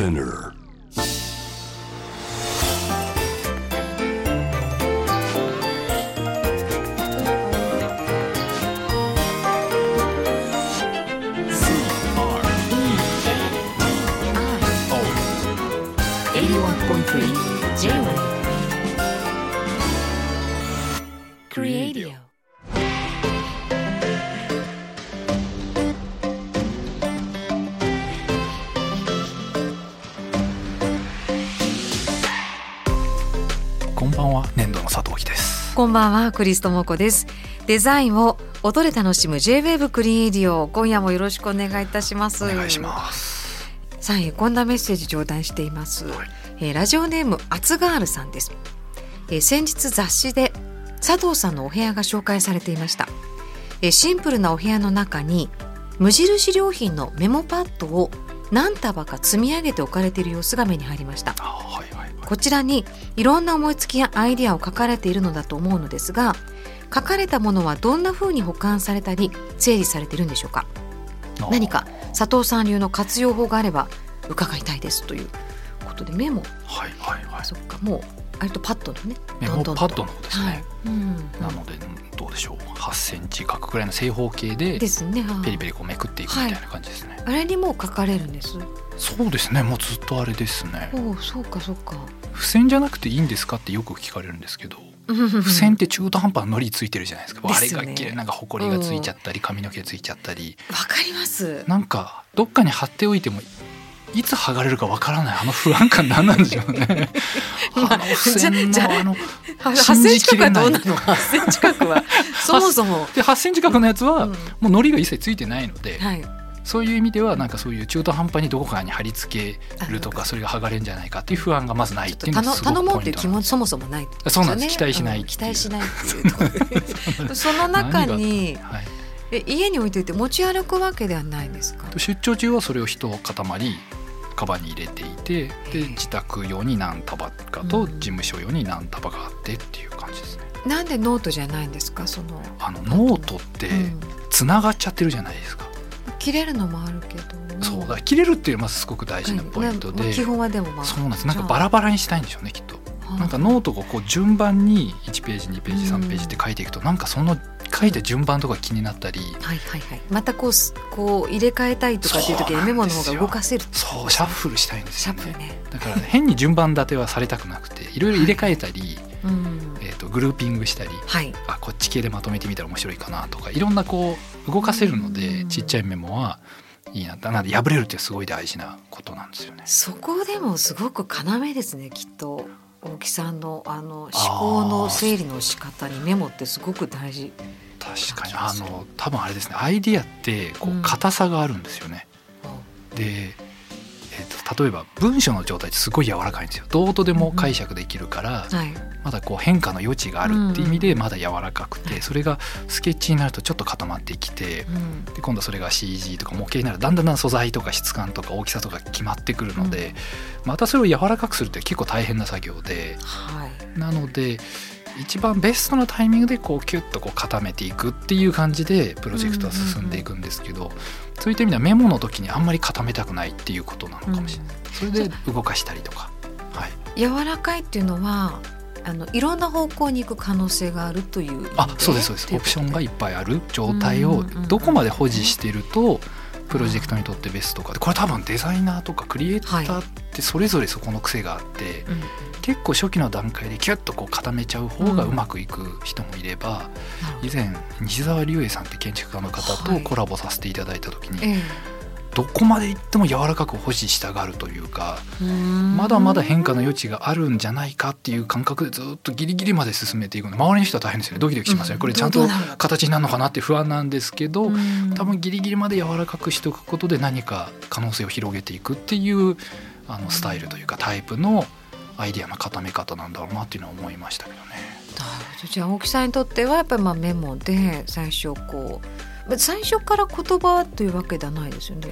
Spinner. んばんはクリストモコです。デザインを音で楽しむ J-Wave クリエイディオ。今夜もよろしくお願いいたします。お願いします。さあこんなメッセージ頂戴しています、はい。えーラジオネームアツガールさんです、えー先日雑誌で佐藤さんのお部屋が紹介されていました、えーシンプルなお部屋の中に無印良品のメモパッドを何束か積み上げて置かれている様子が目に入りました。あはいはいこちらにいろんな思いつきやアイデアを書かれているのだと思うのですが書かれたものはどんな風に保管されたり整理されているんでしょうか？あ何か佐藤さん流の活用法があれば伺いたいですということでメモ。はいはいはい。そっかもうあれとパッドのねメモパッドの方ですね、はい。うん。なのでどうでしょう。8センチ角くらいの正方形でですねはい。ペリペリこうめくっていくみたいな感じですね、あれにも書かれるんです。そうですね。もうずっとあれですね。おおそうかそうか付箋じゃなくていいんですかってよく聞かれるんですけど付付箋って中途半端な糊ついてるじゃないですか、ですよね。あれが綺麗。なんかほこりがついちゃったり髪の毛ついちゃったり。わかります。なんかどっかに貼っておいてもいつ剥がれるかわからないあの不安感何なんでしょうね。まああの付箋のあの8信センチ角はどうなの8センチ角はそもそも。で8センチ角のやつは、うん。もう糊が一切ついてないので、はいそういう意味ではなんかそういう中途半端にどこかに貼り付けるとあか。それが剥がれんじゃないかっていう不安がまずない。っていうのが頼すごく頼もうっていう気持ちそもそもない。ねそうなんです。期待しないう。ん期待しないっていう その中にはい、え家に置いといて持ち歩くわけではないんですか？出張中はそれを一塊カバンに入れていてで自宅用に何束かとうん。事務所用に何束があってっていう感じですね。なんでノートじゃないんですか？その、あのノートってうん。つながっちゃってるじゃないですか。切れるのもあるけどそうだ切れるっていうのはすごく大事なポイントで、はいね基本はでもまあそうなんです。なんかバラバラにしたいんでしょうねきっと。なんかノートがこう順番に1ページ2ページ3ページって書いていくとなんかその書いた順番とか気になったり。はいはいはい。またこうすこう入れ替えたいとかっていう時にメモの方が動かせるそうシャッフルしたいんですシャよねッフルね。だから変に順番立てはされたくなくていろいろ入れ替えたり、うん。えー、とグルーピングしたりはい。あこっち系でまとめてみたら面白いかなとかいろんなこう動かせるのでうん。ちっちゃいメモはいいななので破れるってすごい大事なことなんですよね。そこでもすごく要ですねきっと。大木さんのあの思考の整理の仕方にメモってすごく大事。確かに。あの多分あれですね。アイディアってこううん。硬さがあるんですよね。で、えー、と例えば文章の状態ってすごい柔らかいんですよ。どうとでも解釈できるから、はい。まだこう変化の余地があるっていう意味でうんまだ柔らかくて、はい。それがスケッチになるとちょっと固まってきてうん。で今度それが CG とか模型になるとだんだんだん素材とか質感とか大きさとか決まってくるので、またそれを柔らかくするって結構大変な作業ではい。なので一番ベストなタイミングでこうキュッとこう固めていくっていう感じでプロジェクトは進んでいくんですけど、そういった意味ではメモの時にあんまり固めたくないっていうことなのかもしれない、それで動かしたりとか。はい。柔らかいっていうのはあのいろんな方向に行く可能性があるというあそうですそうですオプションがいっぱいある状態をうんうんうんどこまで保持してるとプロジェクトにとってベストか。でこれ多分デザイナーとかクリエイターってそれぞれそこの癖があってうん。結構初期の段階でキュッとこう固めちゃう方がうまくいく人もいればなるほど。以前西澤龍英さんって建築家の方とはい。コラボさせていただいた時にえどこまでいっても柔らかく保持したがるというかまだまだ変化の余地があるんじゃないかっていう感覚でずっとギリギリまで進めていくの。周りの人は大変ですよね。ドキドキしますよね。うん。これちゃんと形になるのかなって不安なんですけどうん。多分ギリギリまで柔らかくしておくことで何か可能性を広げていくっていうあのスタイルというかタイプのアイディアの固め方なんだろうなっていうのは思いましたけどね。じゃあ大木さんにとってはやっぱりまあメモで最初こう最初から言葉というわけではないですよね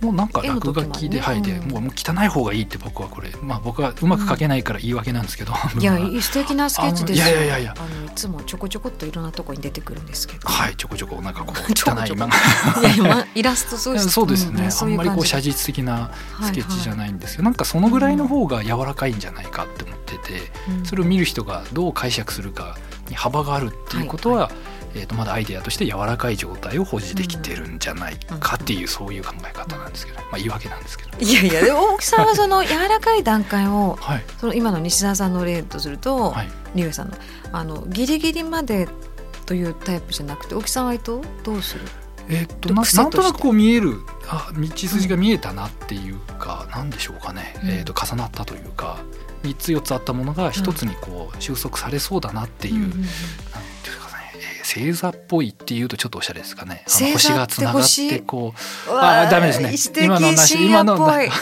もうなんか落書きで、はい。でもう汚い方がいいって僕はこれまあ僕はうまく描けないから言い訳なんですけど、いや素敵なスケッチですよ。あのいやいやいやいや。あのいつもちょこちょこっといろんなとこに出てくるんですけど。はいちょこちょこなんかこう 汚い今いやいやまイラストそうそうですね、んあんまりこう写実的なスケッチじゃいないんですけど、なんかそのぐらいの方が柔らかいんじゃないかって思ってて、うん。それを見る人がどう解釈するかに幅があるっていうことは、えー、とまだアイデアとして柔らかい状態を保持できてるんじゃないかっていうそういう考え方なんですけど、まあ、言い訳なんですけど。いやいやでも大木さんはその柔らかい段階をはいその今の西澤さんの例とすると、はい。リュウさんのあのギリギリまでというタイプじゃなくて大木さんはとどうする？えーっとななんとなくこう見えるあ道筋が見えたなっていうか、なんでしょうかね、うん。えー、と重なったというか3つ4つあったものが1つにこう収束されそうだなっていう、星座っぽいっていうとちょっとおしゃれですかね。あの星がつながっっててこうわダメですね。今のなし深夜っぽい。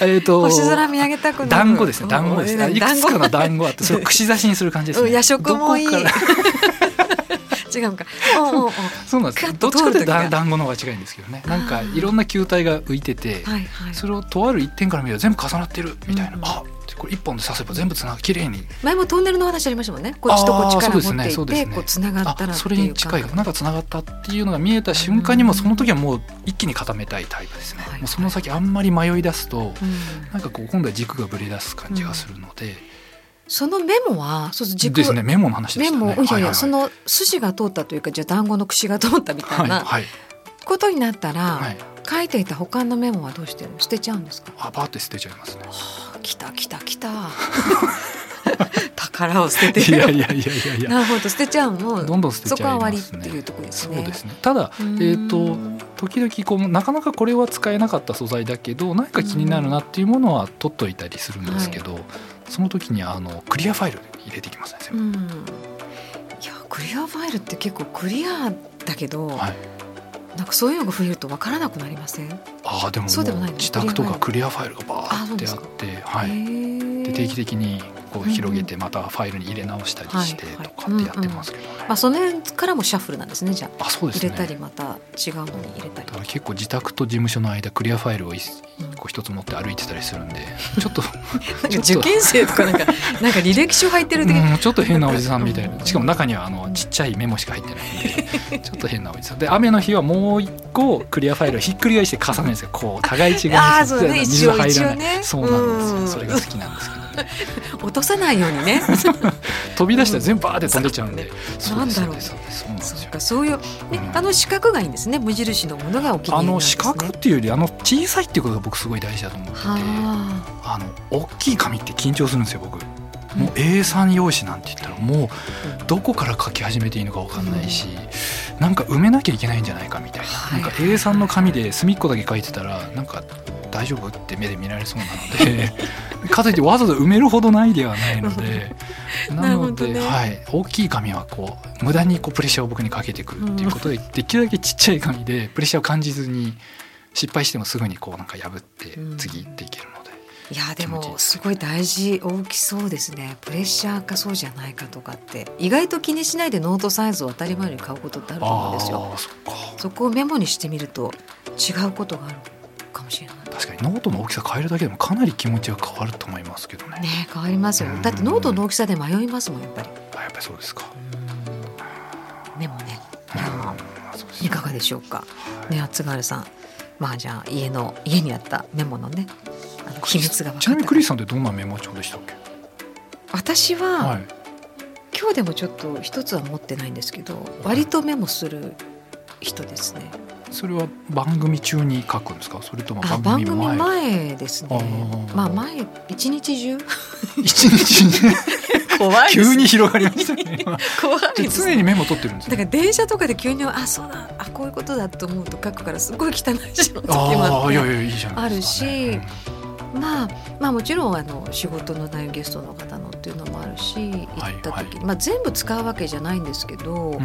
えーと星空見上げたくなる。団子ですね。団子ですうんねいくつかの団子。あってそれを串刺しにする感じですね。うん夜食もいい。違うか。おうおう そうなんです。どっちかという団団子の方が近いんですけどね。なんかいろんな球体が浮いてて、はいはい。それをとある一点から見ると全部重なってるみたいな、うん。あこれ一本で刺せば全部つなが綺麗に。前もトンネルの話ありましたもんね。こっちとこっちから持っていあーそうですねってこうつながったらそれに近いな。んかつながったっていうのが見えた瞬間にもその時はもう一気に固めたいタイプですね、はいもうその先あんまり迷い出すとうんなんかこう今度は軸がぶれ出す感じがするので、そのメモはそうそう軸ですねメモの話でメしたね。モいやいや、はいはいその筋が通ったというかじゃあ団子の串が通ったみたはいいなはいことになったら、はい。書いていた他のメモはどうしてるの？捨てちゃうんですか？あバーって捨てちゃいますね。来た来た来た。宝を捨てていやるいやいやいやいや。なるほど。捨てちゃうもうどんどん捨てちゃいますね。そこは終わりっていうところですね。そうですね。ただえっ、ーと時々こうなかなかこれは使えなかった素材だけど何か気になるなっていうものは取っといたりするんですけど、その時にあのクリアファイル入れてきますね全部、うん。いやクリアファイルって結構クリアだけど、はいなんかそういうのが増えるとわからなくなりません？ああでもそうでもない自宅とかクリアファイルが。バーってあってはい。で定期的にこう広げてまたファイルに入れ直したりしてとかってやってますけどね、まあその辺からもシャッフルなんですね。じゃああそうですね。入れたりまた違うのに入れたり。だから結構自宅と事務所の間クリアファイルをいうん一つ持って歩いてたりするんで ちょっと受験生とかなんか なんか履歴書入ってる的うんちょっと変なおじさんみたいうんなしかも中にはあのちっちゃいメモしか入ってないんでちょっと変なおじさん。で雨の日はもう一個クリアファイルをひっくり返して重ねるんですよこう互い違いにあーそうね。水が入らない。ね。そうなんですうん。よそれが好きなんですけどね。落とさないようにね飛び出したら全部バーって飛んでっちゃうんで、そうですなんだろう。そうそかそういう、ねうん。あの四角がいいんですね。無印のものがお気にあ入りね、の四角っていうよりあの小さいっていうことが僕すごい大事だと思ってて。はあ。の大きい紙って緊張するんですよ僕。もう A3 用紙なんて言ったらもうどこから書き始めていいのか分かんないし、なんか埋めなきゃいけないんじゃないかみたいな,、はい。なんか A3 の紙で隅っこだけ書いてたらなんか大丈夫って目で見られそうなのでかといってわざわざ埋めるほどないではないのでな なので、ね。はい、大きい紙はこう無駄にこうプレッシャーを僕にかけてくるっていうことで、できるだけちっちゃい紙でプレッシャーを感じずに失敗してもすぐにこうなんか破ってうん。次行っていけるので。いやでもすすごい大事。大きそうですね。プレッシャーかそうじゃないかとかって意外と気にしないでノートサイズを当たり前に買うことってあると思うんですよ。そこをメモにしてみると違うことがあるに。ノートの大きさ変えるだけでもかなり気持ちが変わると思いますけどね。ね変わりますよ。うん。だってノートの大きさで迷いますもんやっぱり。あやっぱりそうですか。メモねうん。いかがでしょうか？ね厚軽さん。まあじゃあ家の家にあったメモのねあの秘密が分ちなみにクリスさんってどんなメモ帳でしたっけ？私は、はい。今日でもちょっと一つは持ってないんですけど割とメモする人ですねそれは番組中に書くんですか？それともあ番組番組前前ですね。まあ前一日中？一日に 怖急に広がりましたね。今 怖いじゃあです常にメモ取ってるんですね。だから電車とかで急にあそうだ。あこういうことだと思うと書くからすごい汚い字の時もああいあってやいやいいじゃないですか、ね、まあまあもちろんあの仕事の内容ゲストの方のっていうのもあるし行った時に、まあ全部使うわけじゃないんですけど、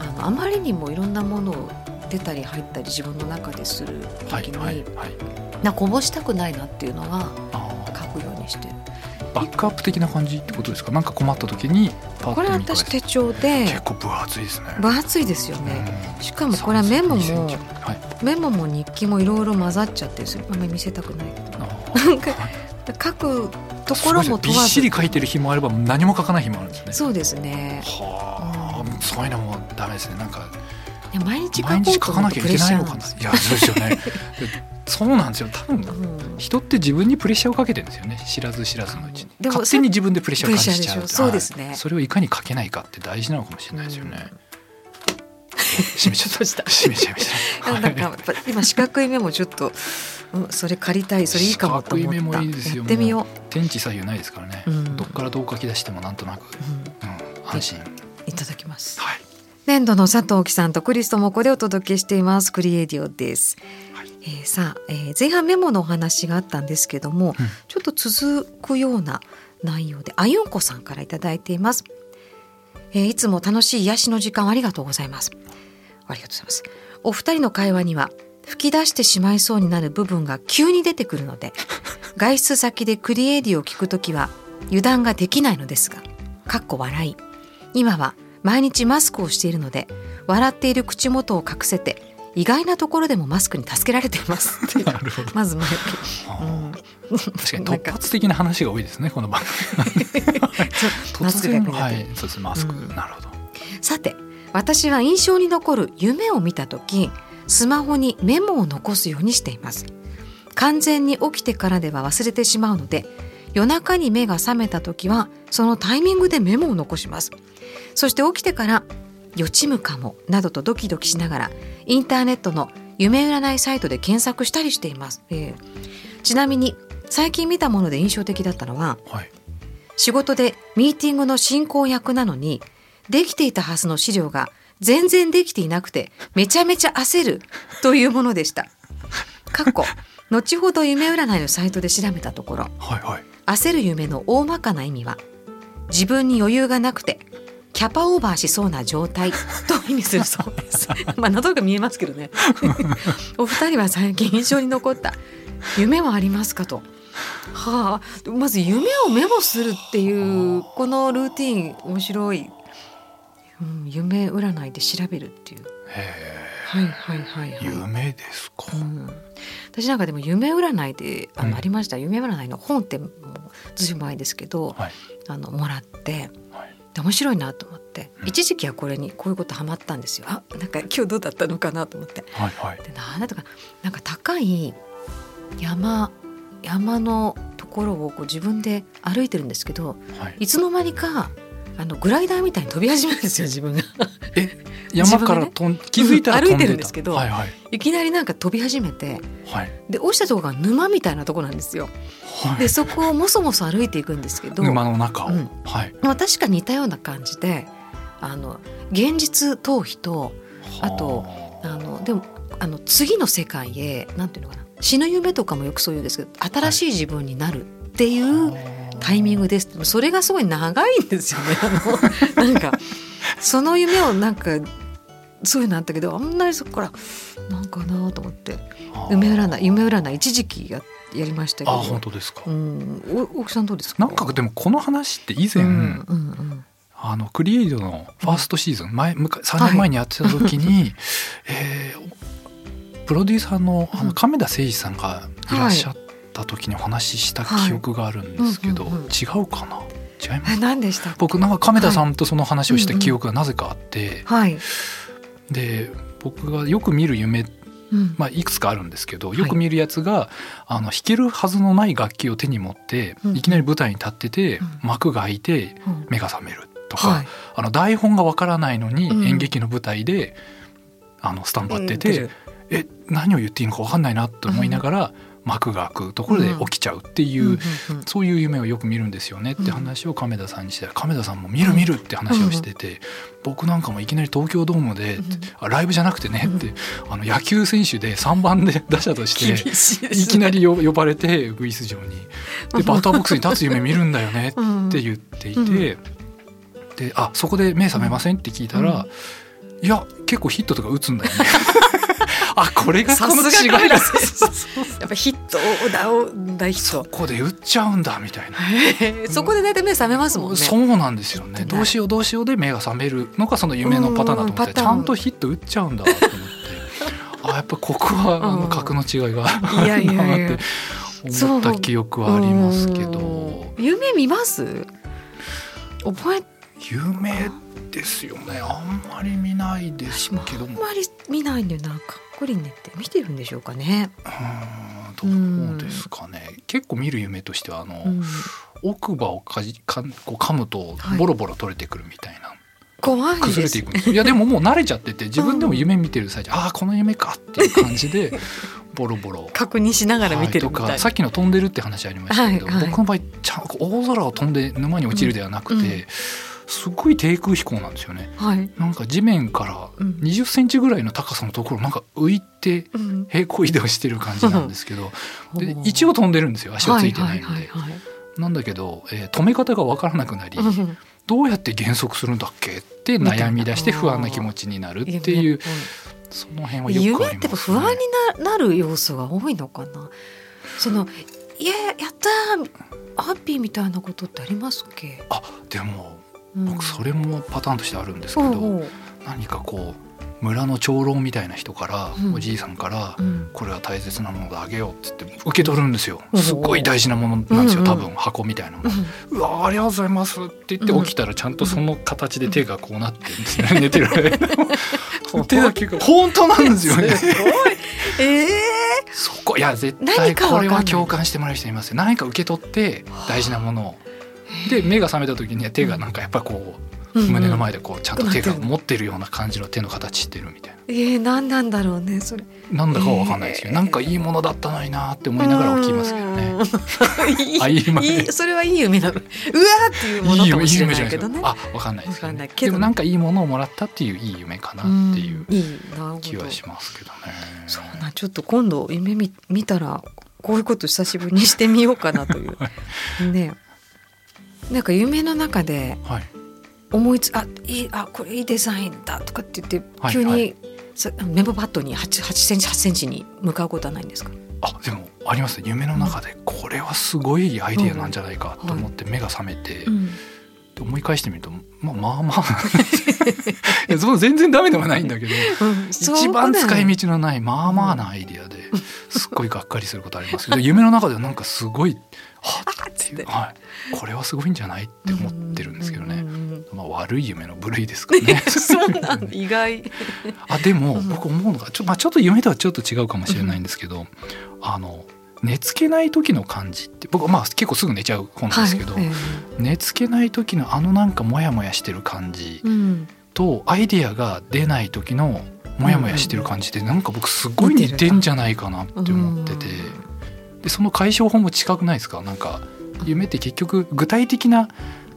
あのあまりにもいろんなものを出たり入ったり自分の中でする時に、はいはいはい。なこぼしたくないなっていうのはあ書くようにして。バックアップ的な感じってことですか？なんか困った時にこれ私手帳で結構分厚いですね。分厚いですよね。うん。しかもこれはメモも3センチはい。メモも日記もいろいろ混ざっちゃってあんまり見せたくない。けど書くところもびっ問わず。しり書いてる日もあれば何も書かない日もあるんですね。そうですね。はあ、そういうのもダメですね。なんかいや毎日書こ毎日書かなきゃいけないのかな？いやそうですよね。でそうなんですよ。多分うん。人って自分にプレッシャーをかけてるんですよね。知らず知らずのうちに。勝手に自分でプレッシャーを感じちゃうそうですね。はいそれをいかにかけないかって大事なのかもしれないですよね、閉めちゃった。た。閉めちゃいました。なんかやっぱ今四角いメモちょっと、うん、それ借りたいそれいいかもと思った。四角いメモいいですよ。やってみよ天地左右ないですからね、うん。どっからどう書き出してもなんとなく、う、うん、うん、安心。いただきます。はい年度の佐藤貴さんとクリストモコでお届けしています。クリエイディオです、はい。えーさあ、えー前半メモのお話があったんですけども、うん。ちょっと続くような内容であゆんこさんからいただいています、えーいつも楽しい癒しの時間ありがとうございます。ありがとうございます。お二人の会話には吹き出してしまいそうになる部分が急に出てくるので 外出先でクリエイディを聞くときは油断ができないのですがかっこ笑い。今は毎日マスクをしているので笑っている口元を隠せて意外なところでもマスクに助けられています。っていうなるほど。まず前置き、あうん、ー確か。に突発的な話が多いですねこの番組。突然はいそうですマスク、うん。なるほど。さて私は印象に残る夢を見た時スマホにメモを残すようにしています。完全に起きてからでは忘れてしまうので夜中に目が覚めた時はそのタイミングでメモを残しますそして起きてから予知夢かもなどとドキドキしながらインターネットの夢占いサイトで検索したりしています、えーちなみに最近見たもので印象的だったのははい。仕事でミーティングの進行役なのにできていたはずの資料が全然できていなくてめちゃめちゃ焦るというものでした。後ほど夢占いのサイトで調べたところはいはい。焦る夢の大まかな意味は自分に余裕がなくてキャパオーバーしそうな状態 と意味するそうです。まあ謎が見えますけどね。お二人は最近印象に残った。夢はありますかと。はあ、まず夢をメモするっていうこのルーティン面白い、うん、夢占いで調べるっていう。へはいはいはいはい、え夢ですか、うん、私なんかでも夢占いであうんのありました、夢占いの本ってずいぶん前ですけどはい。あのもらって。はい。で面白いなと思って、うん。一時期はこれにこういうことハマったんですよ。あなんか今日どうだったのかなと思って。はいはい。でなんだとかなんか高い山山のところをこう自分で歩いてるんですけどはい。いつの間にかあのグライダーみたいに飛び始めるんですよ 自分が。え山から飛ん、気づいたら飛んでた。歩いてるんですけどはいはい。いきなりなんか飛び始めてはい。で落ちたとこが沼みたいなとこなんですよ。はい。でそこをもそもそ歩いていくんですけど沼の中を、うん。はい。まあ確か似たような感じであの現実逃避とあ。とはあのでもあの次の世界へなんていうのかな。死ぬ夢とかもよくそう言うんですけど新しい自分になるっていうタイミングです。それがすごい長いんですよね。あのなんかその夢をなんかそういうのあったけどあんなにそこからなんかなと思って夢占い夢占い一時期ややりましたけあど本当ですか、うん。お奥さんどうですか？なんかでもこの話って以前、うんうんうん。あのクリエイドのファーストシーズン、前むか3年前にやってた時に、えープロデューサーのあうん。の亀田誠二さんがいらっしゃった時にお話しした記憶があるんですけど、はい。うんうんうん。違うかな？違います？え何でした？僕なんか亀田さんとその話をした記憶がなぜかあって、はい、で僕がよく見る夢うん。まあ、いくつかあるんですけどい。よく見るやつが、あの弾けるはずのない楽器を手に持って、うんいきなり舞台に立ってて、うん。幕が開いてうん。目が覚めるとか、はい。あの台本がわからないのにうん演劇の舞台で、あのスタンバってて、うんえ何を言っていいのかわかんないなと思いながら、幕が開くところで起きちゃうっていう、そういう夢をよく見るんですよねって話を亀田さんにして亀田さんも見る見るって話をしてて、僕なんかもいきなり東京ドームで、うん。あライブじゃなくてねって、あの野球選手で3番で打者としていきなりよ呼ばれてウグイス城に。でバッターボックスに立つ夢見るんだよねうんって言っていて、であそこで目覚めませんって聞いたら、いや結構ヒットとか打つんだよね。あこれがこの違いだ。やっぱヒット大大ヒッそトこで打っちゃうんだみたいな。そこで大体目覚めますもんね。そうなんですよね。ね。どうしようどうしようで目が覚めるのがその夢のパターンだと思ってちゃんとヒット打っちゃうんだと思って。あやっぱここはあの格の違いがあるなって思った記憶はありますけど。う。ん夢見ます？覚え夢ですよね。あんまり見ないですけどあんまり見ないんだよなか。っこりねって見てるんでしょうかね、うんどうですかね。結構見る夢としてはあの、うん、奥歯をかじかこう噛むとはい。ボロボロ取れてくるみたいな、怖いです。崩れていくんですいやでももう慣れちゃってて自分でも夢見てる最中、ああこの夢かっていう感じで ボロボロ。確認しながら見てるみたいな、はいとかさっきの飛んでるって話ありましたけど、はいはい僕の場合ちゃん大空を飛んで沼に落ちるではなくて、うんうんすごい低空飛行なんですよね。はい、なんか地面からうん。20センチぐらいの高さのところなんか浮いてうん、平行移動してる感じなんですけど でほう。一応飛んでるんですよ足はついてないので、なんだけど、えー止め方が分からなくなり、どうやって減速するんだっけって悩み出して不安な気持ちになるっていうその辺はよく夢あります、って不安にななる要素が多いのかな。そのいややったーハッピーみたいなことってありますっけ、あでもうん僕それもパターンとしてあるんですけど、何かこう村の長老みたいな人から、うん。おじいさんから、うん。これは大切なものだあげようって言って受け取るんですよ。うんすっごい大事なものなんですよ、多分箱みたいなもの、うわありがとうございますって言ってうん起きたらちゃんとその形で手がこうなってるんですね、寝てる間。手だけが本当なんですよね。すごい。ええそこいや絶何対これは共感してもらう人いますよ。何か受け取って大事なものをで目が覚めた時には手がなんかやっぱこう胸の前でこうちゃんと手が持ってるような感じの手の形してるみたいな。えー、何なんだろうねそれ。なんだかは分かんないですけど、えー。なんかいいものだったのになって思いながら起きますけどね。うん。あ いい夢いいそれはいい夢なのう。わーっていうものかもしれ夢じゃないけどね。あ分かんないですけど,、ねけど。でもなんかいいものをもらったっていういい夢かなっていう気はしますけどね。そうなんちょっと今度夢見見たらこういうこと久しぶりにしてみようかなという。ねなんか夢の中ではい。思いつあいいあこれいいデザインだとかって言ってはい急に、はい。さメモパッドに 8, 8センチ8センチに向かうことはないんですか？あでもあります。ね夢の中でこれはすごいアイディアなんじゃないかと思って目が覚めて、うん。で思い返してみるとまあまあまあ。いやその全然ダメではないんだけど一番使い道のないまあまあなアイディアですっごいがっかりすることありますけど夢の中ではなんかすごいはっって。いう、はい、これはすごいんじゃないって思ってるんですけどね、まあ、悪い夢の部類ですかね。そうな意外。あでもうん。僕思うのがちょ,、まあ、ちょっと夢とはちょっと違うかもしれないんですけど、あの寝つけない時の感じって僕はまあ結構すぐ寝ちゃう本なんですけど、はい。え寝つけない時のあのなんかモヤモヤしてる感じとアイデアが出ない時のモヤモヤしてる感じってなんか僕すごい似てんじゃないかなって思っててでその解消法も近くないですか？なんか夢って結局具体的な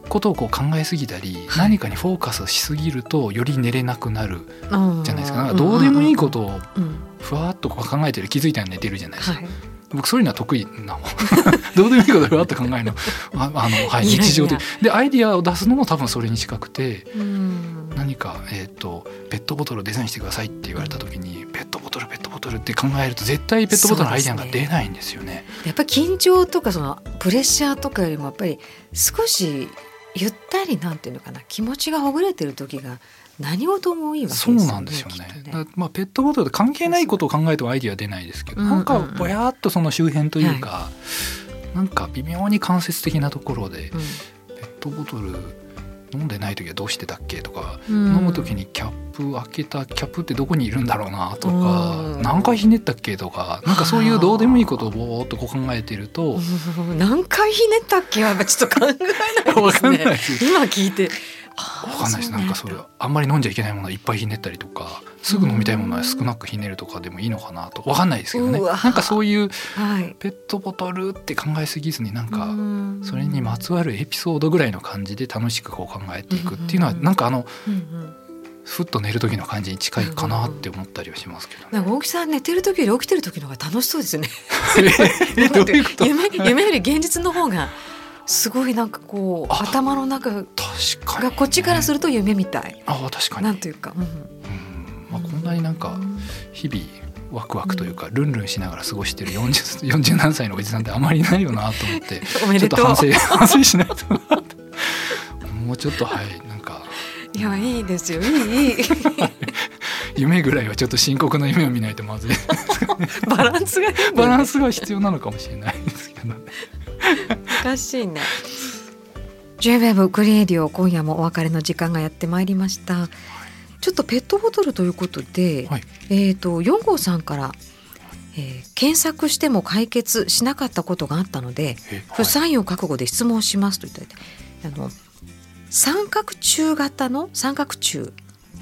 ことをこう考えすぎたり、はい。何かにフォーカスしすぎるとより寝れなくなるうん。じゃないですか？なんかどうでもいいことをうんふわっとこう考えてる気づいたら寝てるじゃないですか、はい。僕そういうのは得意なもん どうでもいいことをふわっと考えるの。ああの、はい、日常的。でアイディアを出すのも多分それに近くて。うん何か、えー、とペットボトルをデザインしてくださいって言われた時にペットボトルペットボトルって考えると絶対ペットボトルのアイデアが出ないんですよね。やっぱり緊張とかそのプレッシャーとかよりもやっぱり少しゆったりなんていうのかな気持ちがほぐれてる時が何事もいいわけですそうよね。なんですよねきっとだからまあ、ペットボトルと関係ないことを考えてもアイディア出ないですけど、うんなんかぼやっとその周辺というか、なんか微妙に間接的なところで、うんペットボトル飲んでない時はどうしてたっけ？とか、うん飲む時にキャップ開けたキャップってどこにいるんだろうなとか、うん何回ひねったっけ？とかなんかそういうどうでもいいことをぼーっとこう考えてると、う ん何回ひねったっけ？はちょっと考えないですね。わかんないです。今聞いて。わかんないです。なんかそれあんまり飲んじゃいけないものはいっぱいひねったりとかすぐ飲みたいものは少なくひねるとかでもいいのかなとわかんないですけどねなんかそういうはい。ペットボトルって考えすぎずになんかうん。それにまつわるエピソードぐらいの感じで楽しくこう考えていくっていうのはうんなんかあのふっと寝る時の感じに近いかなって思ったりはしますけどね。なんか大木さん寝てる時より起きてる時の方が楽しそうですね。夢より現実の方がすごいなんかこうあ頭の中がこっちからするると夢みたい。あ確かに。なんというか。うんうん。まあ、こんなになんか日々ワクワクというかルンルンしながら過ごしてる 40, 40何歳のおじさんってあまりいないよなと思って ちょっと反。省 反省しないともうちょっとはいなんか。いやいいですよ。いいいい。夢ぐらいはちょっと深刻な夢を見ないとまずい。バランスがねバランスが必要なのかもしれないですけど難しいね。J-WEB クリエイディオ今夜もお別れの時間がやってまいりました。ちょっとペットボトルということで、はい。えっ、と4号さんから、えー検索しても解決しなかったことがあったのでえ不採用覚悟で質問しますといただいてあの三角柱型の三角柱。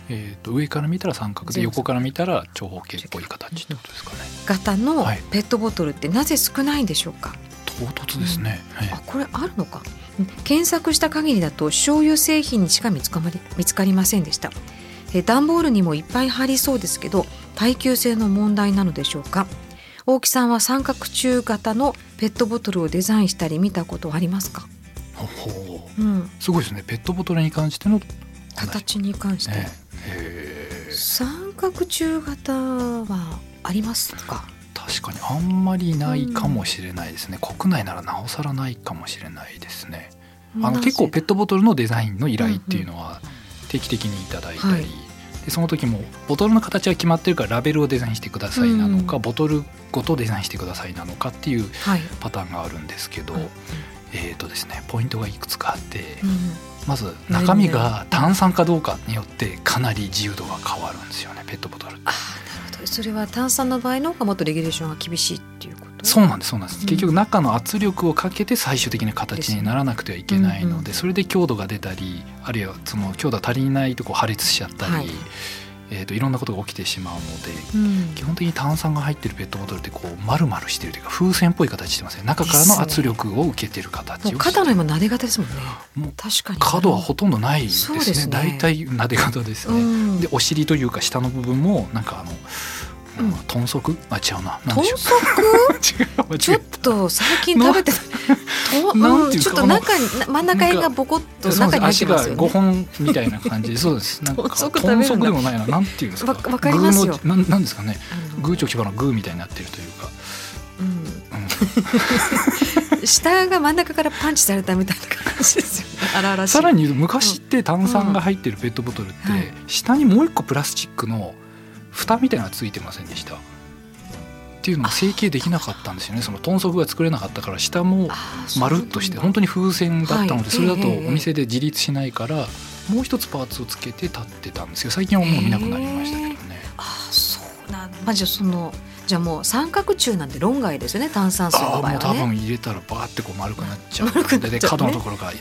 えー、と上から見たら三角で横から見たら長方形っぽい形ってことですかね。型のはい。ペットボトルってなぜ少ないんでしょうか、唐突ですね、はい。あこれあるのか。うん。検索した限りだと醤油製品にしか見つかまり見つかりませんでした。え段ボールにもいっぱい入りそうですけど耐久性の問題なのでしょうか。大木さんは三角柱型のペットボトルをデザインしたり見たことはありますか、ほほう。ん、すごいですね。ペットボトルに関しての話形に関して、ね三角柱型はありますか？確かにあんまりないかもしれないですね、国内ならなおさらないかもしれないですね。あの結構ペットボトルのデザインの依頼っていうのは定期的にいただいたり、はい。でその時もボトルの形は決まってるからラベルをデザインしてくださいなのか、うんボトルごとデザインしてくださいなのかっていうはい、パターンがあるんですけど、うんえーとですね、ポイントがいくつかあって、うんまず中身が炭酸かどうかによってかなり自由度が変わるんですよねペットボトルって。それは炭酸の場合の方がもっとレギュレーションが厳しいっていうこと？そうなんですそうなんです、うん。結局中の圧力をかけて最終的な形にならなくてはいけないので、うんうんそれで強度が出たりあるいはその強度が足りないとこう破裂しちゃったり、はいいえー、といろんなことが起きてしまうのでうん。基本的に炭酸が入ってるペットボトルってこう丸々してるというか風船っぽい形してますね。中からの圧力を受けてる形を肩の今撫で方ですもんね。もう確かに角はほとんどないですね。大体撫で方ですね、うん。でお尻というか下の部分もなんかあの、うん豚足？あ違うな。豚 違うちょっえと最近食べてた。とうんちょっと中に真ん中辺がボコッと中5に入ってますよね。本みたいな感じ。で そうです。なんか豚足でもないな。なんていうんですか。わわかりますよ。なんなんですかね。グーチョキパのグーみたいになってるというか、うん。うん。下が真ん中からパンチされたみたいな感じですよね。さらに昔って炭酸が入ってるペットボトルって、下にもう一個プラスチックの蓋みたいなのがついてませんでした？っていうのも成形できなかったんですよね。その豚足が作れなかったから下もまるっとして本当に風船だったのはいでそれだとええお店で自立しないからもう一つパーツをつけて立ってたんですけど最近はもう見なくなりましたけどね。あーそうなんだ。まあじゃあそのじゃあもう三角柱なんて論外ですよね炭酸水ああもう多の場合はね分入れたらバーってこう丸くなっちゃう。丸くなっちゃうね。でで角のところがはい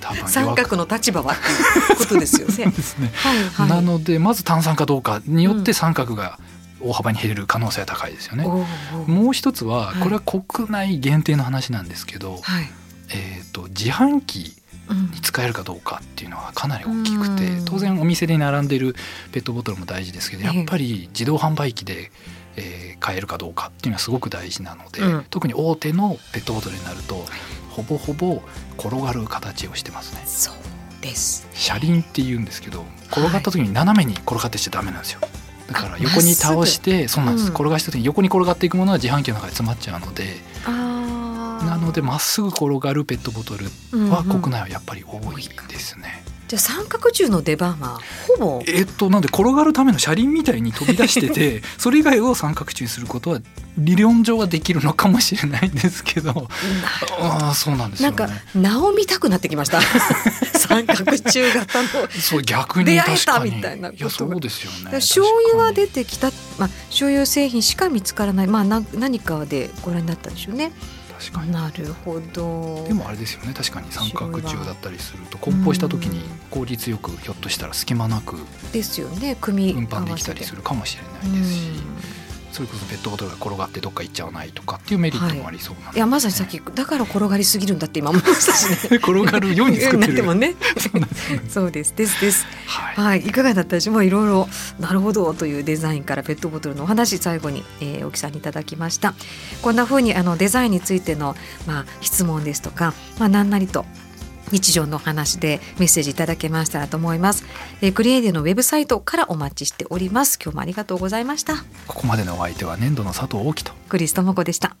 多分三角の立場はっていうことですよね。ね。はいはい。なのでまず炭酸かどうかによっうんて三角が大幅に減れる可能性は高いですよね。おーもう一つははいこれは国内限定の話なんですけど、はい。えー、と自販機うんに使えるかどうかっていうのはかなり大きくてうん。当然お店で並んでるペットボトルも大事ですけどええ。やっぱり自動販売機で、えー買えるかどうかっていうのはすごく大事なので、うん。特に大手のペットボトルになるとほぼほぼ転がる形をしてますね。そうです。車輪って言うんですけど転がった時に斜めに転がってしちゃダメなんですよ。だから横に倒してそうなんです、うん。転がした時に横に転がっていくものは自販機の中で詰まっちゃうのでなのでまっすぐ転がるペットボトルは国内はやっぱり多いですね。じゃあ三角柱の出番はほぼえっとなんで転がるための車輪みたいに飛び出してて それ以外を三角柱にすることは理論上はできるのかもしれないんですけど。ああそうなんですなんか名を見たくなってきました。三角柱型の。そう逆に出会えたみたいなことが。やそうですよね。醤油は出てきた、まあ、醤油製品しか見つからない、まあ、な何かでご覧になったんでしょうね。確かに。なるほど。でもあれですよね確かに。三角柱だったりすると梱包した時に効率よくひょっとしたら隙間なくですよね。組み運搬できたりするかもしれないですしそれこそペットボトルが転がってどっか行っちゃわないとかっていうメリットもありそうなので、いやまさにさっきだから転がりすぎるんだって今思いましたしね。転がるように作ってる なってもね。そうですねそうですです。はいはい、いかがだったでしょう？まあいろいろなるほどというデザインからペットボトルのお話最後に、えー、沖さんにいただきました。こんな風にあのデザインについてのまあ質問ですとか、まあ何なりと。日常の話でメッセージいただけましたらと思います。えー、クリエイディのウェブサイトからお待ちしております。今日もありがとうございました。ここまでのお相手は粘土の佐藤大樹とクリストモコでした。